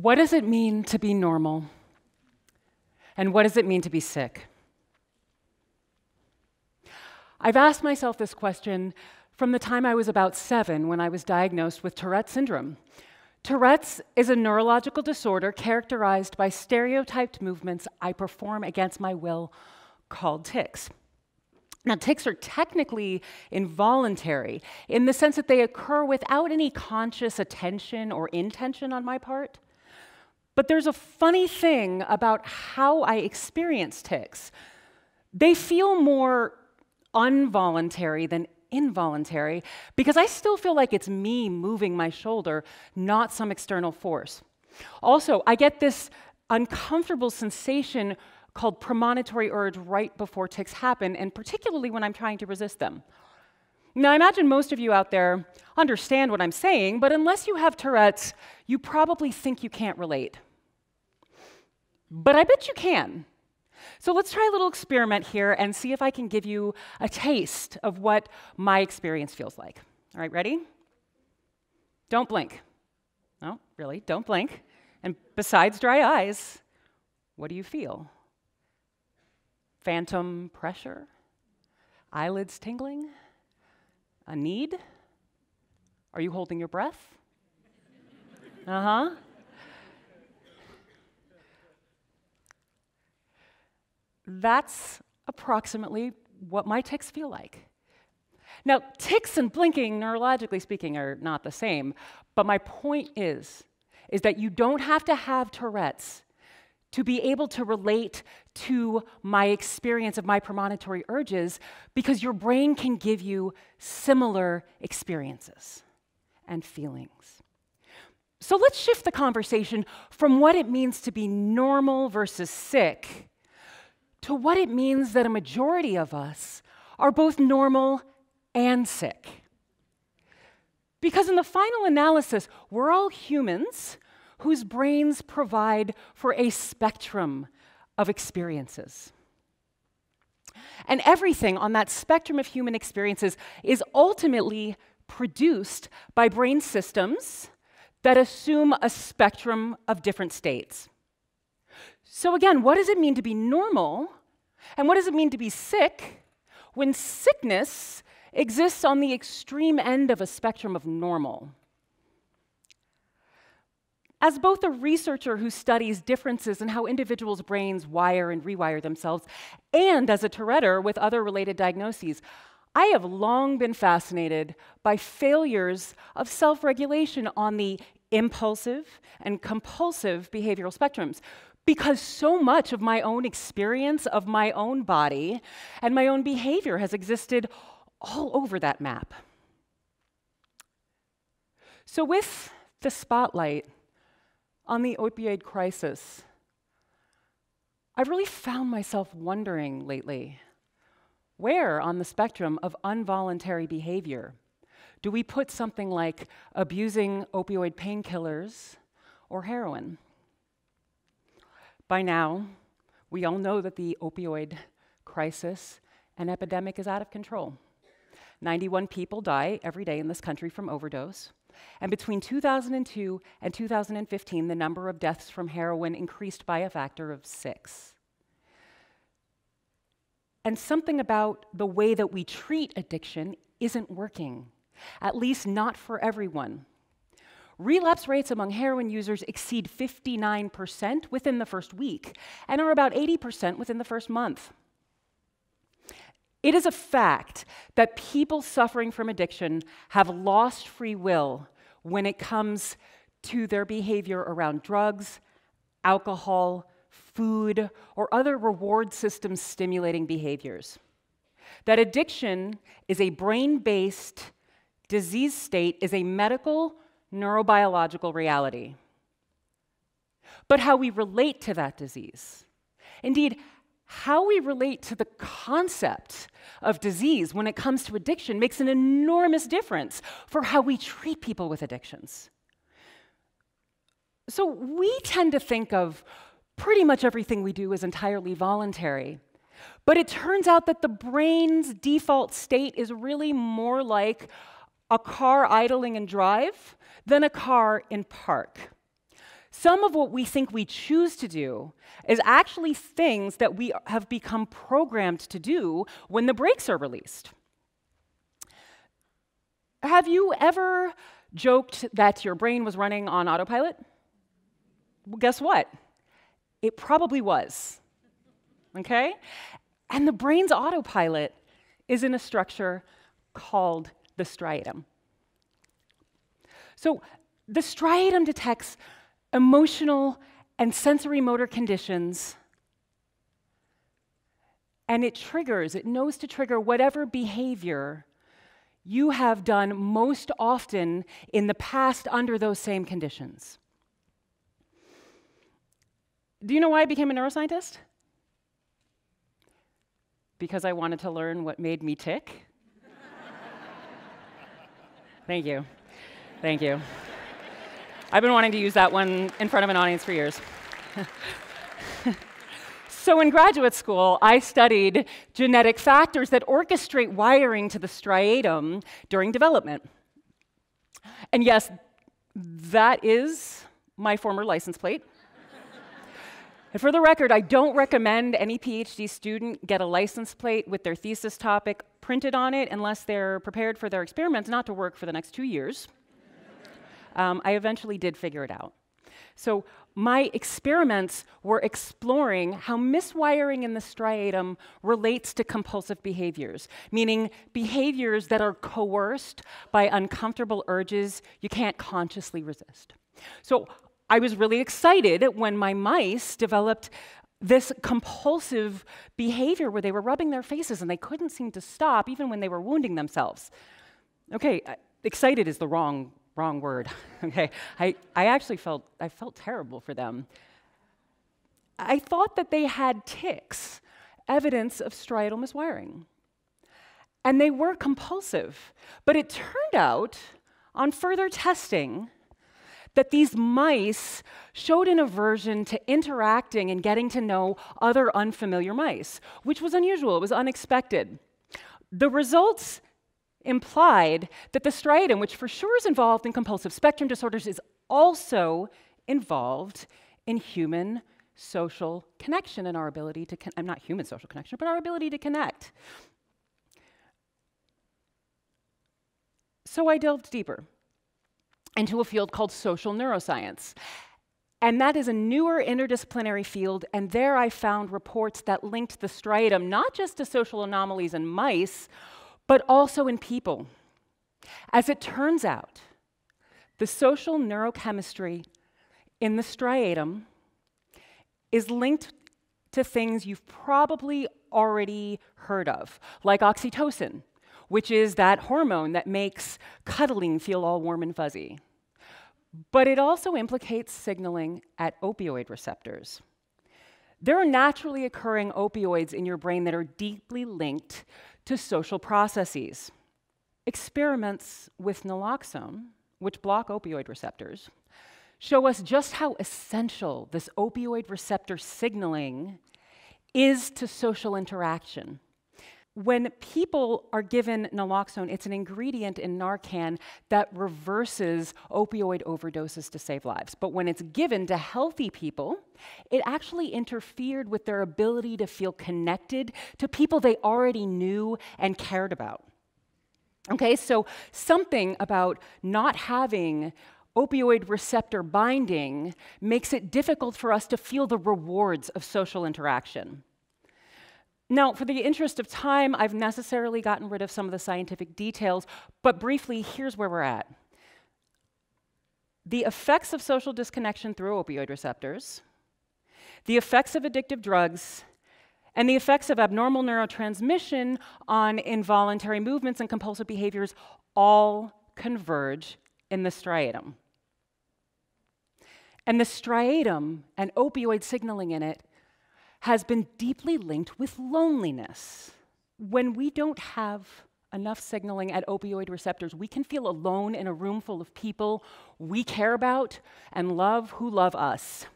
What does it mean to be normal? And what does it mean to be sick? I've asked myself this question from the time I was about seven when I was diagnosed with Tourette syndrome. Tourette's is a neurological disorder characterized by stereotyped movements I perform against my will called tics. Now, tics are technically involuntary in the sense that they occur without any conscious attention or intention on my part. But there's a funny thing about how I experience tics. They feel more involuntary than involuntary because I still feel like it's me moving my shoulder, not some external force. Also, I get this uncomfortable sensation called premonitory urge right before tics happen, and particularly when I'm trying to resist them. Now, I imagine most of you out there understand what I'm saying, but unless you have Tourette's, you probably think you can't relate. But I bet you can. So let's try a little experiment here and see if I can give you a taste of what my experience feels like. All right, ready? Don't blink. No, really, don't blink. And besides dry eyes, what do you feel? Phantom pressure? Eyelids tingling? A need? Are you holding your breath? Uh huh. That's approximately what my tics feel like. Now, tics and blinking, neurologically speaking, are not the same, but my point is, is that you don't have to have Tourette's to be able to relate to my experience of my premonitory urges because your brain can give you similar experiences and feelings. So let's shift the conversation from what it means to be normal versus sick to what it means that a majority of us are both normal and sick. Because in the final analysis, we're all humans whose brains provide for a spectrum of experiences. And everything on that spectrum of human experiences is ultimately produced by brain systems that assume a spectrum of different states. So, again, what does it mean to be normal? And what does it mean to be sick when sickness exists on the extreme end of a spectrum of normal? As both a researcher who studies differences in how individuals' brains wire and rewire themselves, and as a Touretteer with other related diagnoses, I have long been fascinated by failures of self regulation on the impulsive and compulsive behavioral spectrums, because so much of my own experience of my own body and my own behavior has existed all over that map. So, with the spotlight on the opioid crisis, I've really found myself wondering lately where on the spectrum of involuntary behavior do we put something like abusing opioid painkillers or heroin? By now, we all know that the opioid crisis and epidemic is out of control. 91 people die every day in this country from overdose. And between 2002 and 2015, the number of deaths from heroin increased by a factor of six. And something about the way that we treat addiction isn't working, at least not for everyone. Relapse rates among heroin users exceed 59% within the first week and are about 80% within the first month. It is a fact that people suffering from addiction have lost free will when it comes to their behavior around drugs, alcohol, food, or other reward system stimulating behaviors. That addiction is a brain based disease state, is a medical neurobiological reality, but how we relate to that disease. Indeed, how we relate to the concept of disease when it comes to addiction makes an enormous difference for how we treat people with addictions. So, we tend to think of pretty much everything we do as entirely voluntary. But it turns out that the brain's default state is really more like a car idling in drive than a car in park. Some of what we think we choose to do is actually things that we have become programmed to do when the brakes are released. Have you ever joked that your brain was running on autopilot? Well, guess what? It probably was. Okay? And the brain's autopilot is in a structure called the striatum. So the striatum detects emotional and sensory motor conditions and it triggers, it knows to trigger whatever behavior you have done most often in the past under those same conditions. Do you know why I became a neuroscientist? Because I wanted to learn what made me tick. Thank you. Thank you. I've been wanting to use that one in front of an audience for years. so, in graduate school, I studied genetic factors that orchestrate wiring to the striatum during development. And yes, that is my former license plate. And for the record, I don't recommend any PhD student get a license plate with their thesis topic printed on it unless they're prepared for their experiments not to work for the next two years. um, I eventually did figure it out. So my experiments were exploring how miswiring in the striatum relates to compulsive behaviors, meaning behaviors that are coerced by uncomfortable urges you can't consciously resist. So I was really excited when my mice developed this compulsive behavior where they were rubbing their faces and they couldn't seem to stop even when they were wounding themselves. Okay, excited is the wrong wrong word. okay, I, I actually felt I felt terrible for them. I thought that they had tics, evidence of striatal miswiring. And they were compulsive. But it turned out, on further testing, that these mice showed an aversion to interacting and getting to know other unfamiliar mice, which was unusual, it was unexpected. The results implied that the striatum, which for sure is involved in compulsive spectrum disorders, is also involved in human social connection and our ability to, con- I'm not human social connection, but our ability to connect. So I delved deeper into a field called social neuroscience. And that is a newer interdisciplinary field, and there I found reports that linked the striatum not just to social anomalies in mice, but also in people. As it turns out, the social neurochemistry in the striatum is linked to things you've probably already heard of, like oxytocin, which is that hormone that makes cuddling feel all warm and fuzzy. But it also implicates signaling at opioid receptors. There are naturally occurring opioids in your brain that are deeply linked to social processes. Experiments with naloxone, which block opioid receptors, show us just how essential this opioid receptor signaling is to social interaction. When people are given naloxone, it's an ingredient in Narcan that reverses opioid overdoses to save lives. But when it's given to healthy people, it actually interfered with their ability to feel connected to people they already knew and cared about. Okay, so something about not having opioid receptor binding makes it difficult for us to feel the rewards of social interaction. Now, for the interest of time, I've necessarily gotten rid of some of the scientific details, but briefly, here's where we're at. The effects of social disconnection through opioid receptors, the effects of addictive drugs, and the effects of abnormal neurotransmission on involuntary movements and compulsive behaviors all converge in the striatum. And the striatum and opioid signaling in it has been deeply linked with loneliness. When we don't have enough signaling at opioid receptors, we can feel alone in a room full of people we care about and love who love us.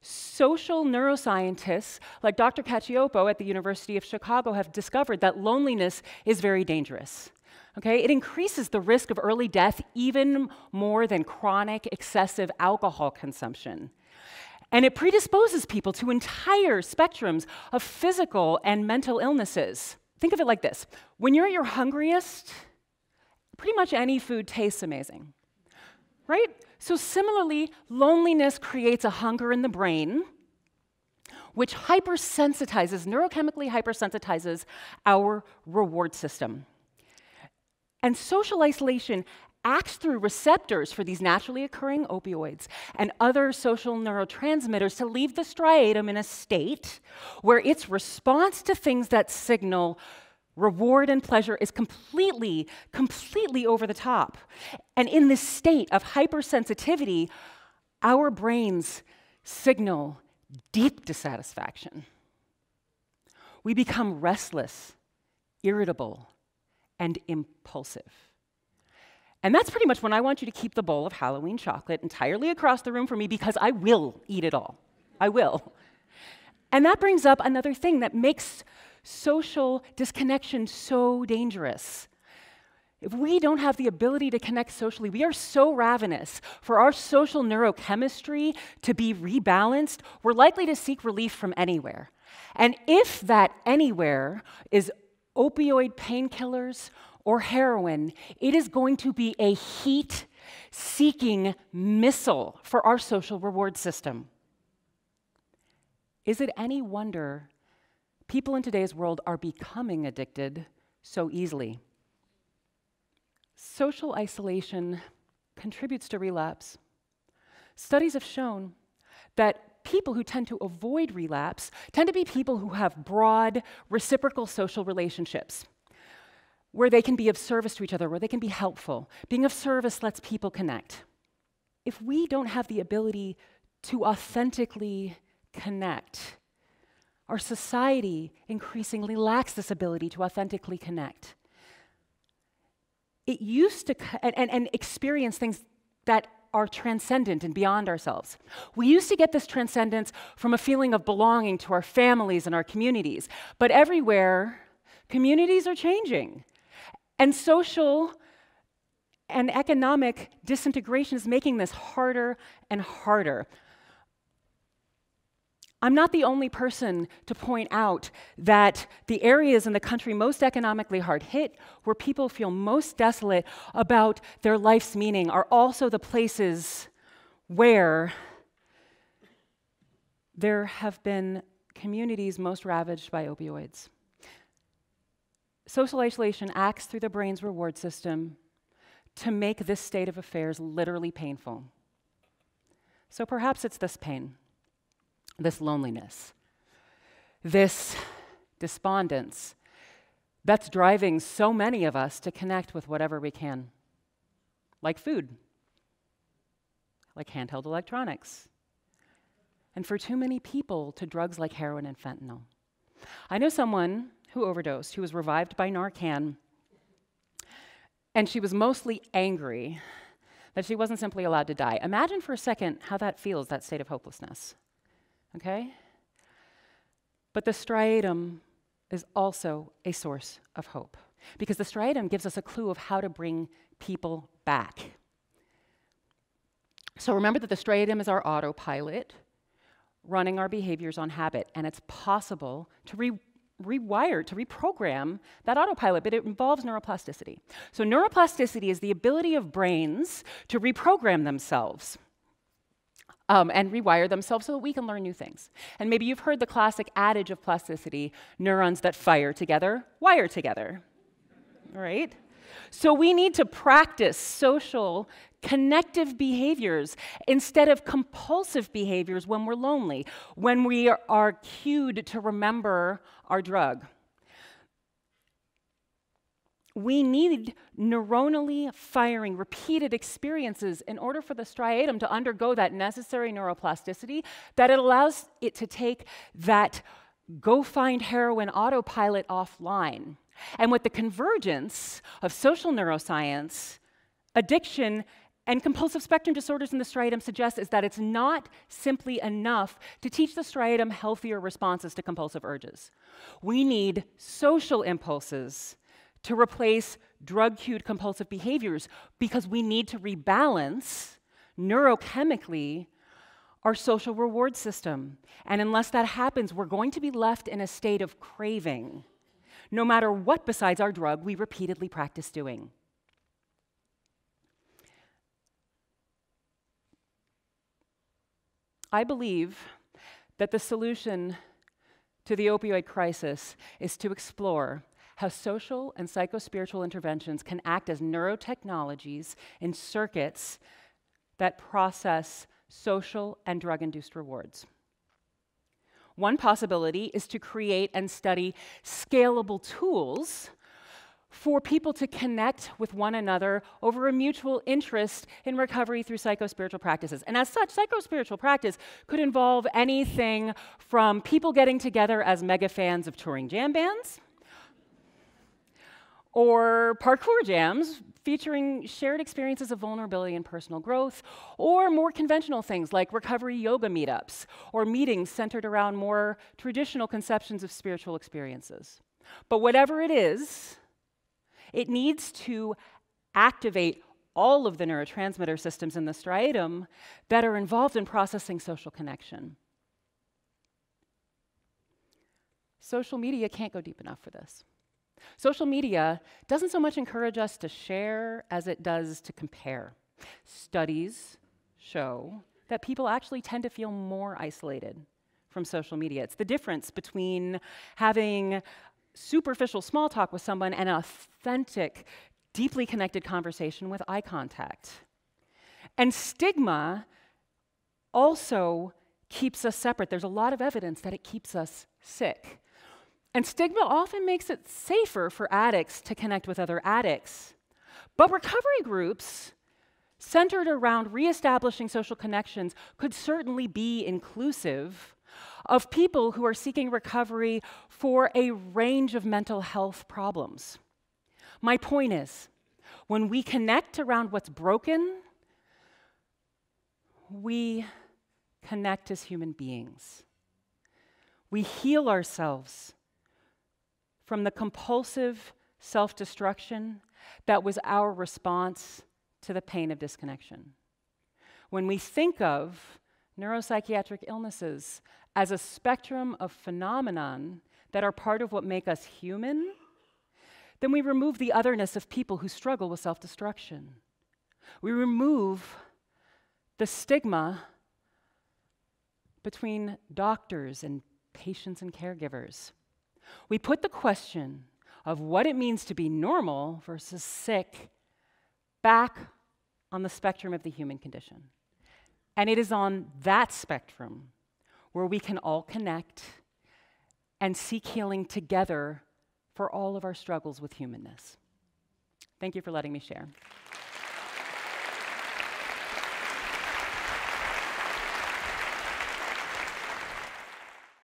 Social neuroscientists like Dr. Cacioppo at the University of Chicago have discovered that loneliness is very dangerous. Okay? It increases the risk of early death even more than chronic excessive alcohol consumption. And it predisposes people to entire spectrums of physical and mental illnesses. Think of it like this when you're at your hungriest, pretty much any food tastes amazing, right? So, similarly, loneliness creates a hunger in the brain, which hypersensitizes, neurochemically hypersensitizes our reward system. And social isolation acts through receptors for these naturally occurring opioids and other social neurotransmitters to leave the striatum in a state where its response to things that signal reward and pleasure is completely, completely over the top. And in this state of hypersensitivity, our brains signal deep dissatisfaction. We become restless, irritable, and impulsive. And that's pretty much when I want you to keep the bowl of Halloween chocolate entirely across the room for me because I will eat it all. I will. And that brings up another thing that makes social disconnection so dangerous. If we don't have the ability to connect socially, we are so ravenous for our social neurochemistry to be rebalanced, we're likely to seek relief from anywhere. And if that anywhere is opioid painkillers or heroin, it is going to be a heat seeking missile for our social reward system. Is it any wonder people in today's world are becoming addicted so easily? Social isolation contributes to relapse. Studies have shown that people who tend to avoid relapse tend to be people who have broad reciprocal social relationships where they can be of service to each other, where they can be helpful. Being of service lets people connect. If we don't have the ability to authentically connect, our society increasingly lacks this ability to authentically connect. It used to, and, and, experience things that are transcendent and beyond ourselves. We used to get this transcendence from a feeling of belonging to our families and our communities, but everywhere, communities are changing. And social and economic disintegration is making this harder and harder. I'm not the only person to point out that the areas in the country most economically hard hit, where people feel most desolate about their life's meaning, are also the places where there have been communities most ravaged by opioids. Social isolation acts through the brain's reward system to make this state of affairs literally painful. So perhaps it's this pain, this loneliness, this despondence that's driving so many of us to connect with whatever we can, like food, like handheld electronics, and for too many people to drugs like heroin and fentanyl. I know someone who overdosed, who was revived by Narcan. And she was mostly angry that she wasn't simply allowed to die. Imagine for a second how that feels, that state of hopelessness. Okay? But the striatum is also a source of hope because the striatum gives us a clue of how to bring people back. So remember that the striatum is our autopilot running our behaviors on habit, and it's possible to re- rewire, to reprogram that autopilot, but it involves neuroplasticity. So, neuroplasticity is the ability of brains to reprogram themselves. Um, and rewire themselves so that we can learn new things. And maybe you've heard the classic adage of plasticity neurons that fire together wire together. Right? So we need to practice social connective behaviors instead of compulsive behaviors when we're lonely, when we are cued to remember our drug. We need neuronally firing repeated experiences in order for the striatum to undergo that necessary neuroplasticity that it allows it to take that go find heroin autopilot offline. And with the convergence of social neuroscience, addiction and compulsive spectrum disorders in the striatum suggest is that it's not simply enough to teach the striatum healthier responses to compulsive urges. We need social impulses to replace drug cued compulsive behaviors because we need to rebalance neurochemically our social reward system. And unless that happens, we're going to be left in a state of craving, no matter what besides our drug we repeatedly practice doing. I believe that the solution to the opioid crisis is to explore how social and psychospiritual interventions can act as neurotechnologies in circuits that process social and drug induced rewards. One possibility is to create and study scalable tools for people to connect with one another over a mutual interest in recovery through psychospiritual practices. And as such, psychospiritual practice could involve anything from people getting together as mega fans of touring jam bands, or parkour jams featuring shared experiences of vulnerability and personal growth, or more conventional things like recovery yoga meetups, or meetings centered around more traditional conceptions of spiritual experiences. But whatever it is, it needs to activate all of the neurotransmitter systems in the striatum that are involved in processing social connection. Social media can't go deep enough for this. Social media doesn't so much encourage us to share as it does to compare. Studies show that people actually tend to feel more isolated from social media. It's the difference between having superficial small talk with someone and an authentic, deeply connected conversation with eye contact. And stigma also keeps us separate. There's a lot of evidence that it keeps us sick. And stigma often makes it safer for addicts to connect with other addicts. But recovery groups centered around reestablishing social connections could certainly be inclusive of people who are seeking recovery for a range of mental health problems. My point is, when we connect around what's broken, we connect as human beings. We heal ourselves from the compulsive self destruction that was our response to the pain of disconnection. When we think of neuropsychiatric illnesses as a spectrum of phenomenon that are part of what make us human, then we remove the otherness of people who struggle with self destruction. We remove the stigma between doctors and patients and caregivers. We put the question of what it means to be normal versus sick back on the spectrum of the human condition. And it is on that spectrum where we can all connect and seek healing together for all of our struggles with humanness. Thank you for letting me share.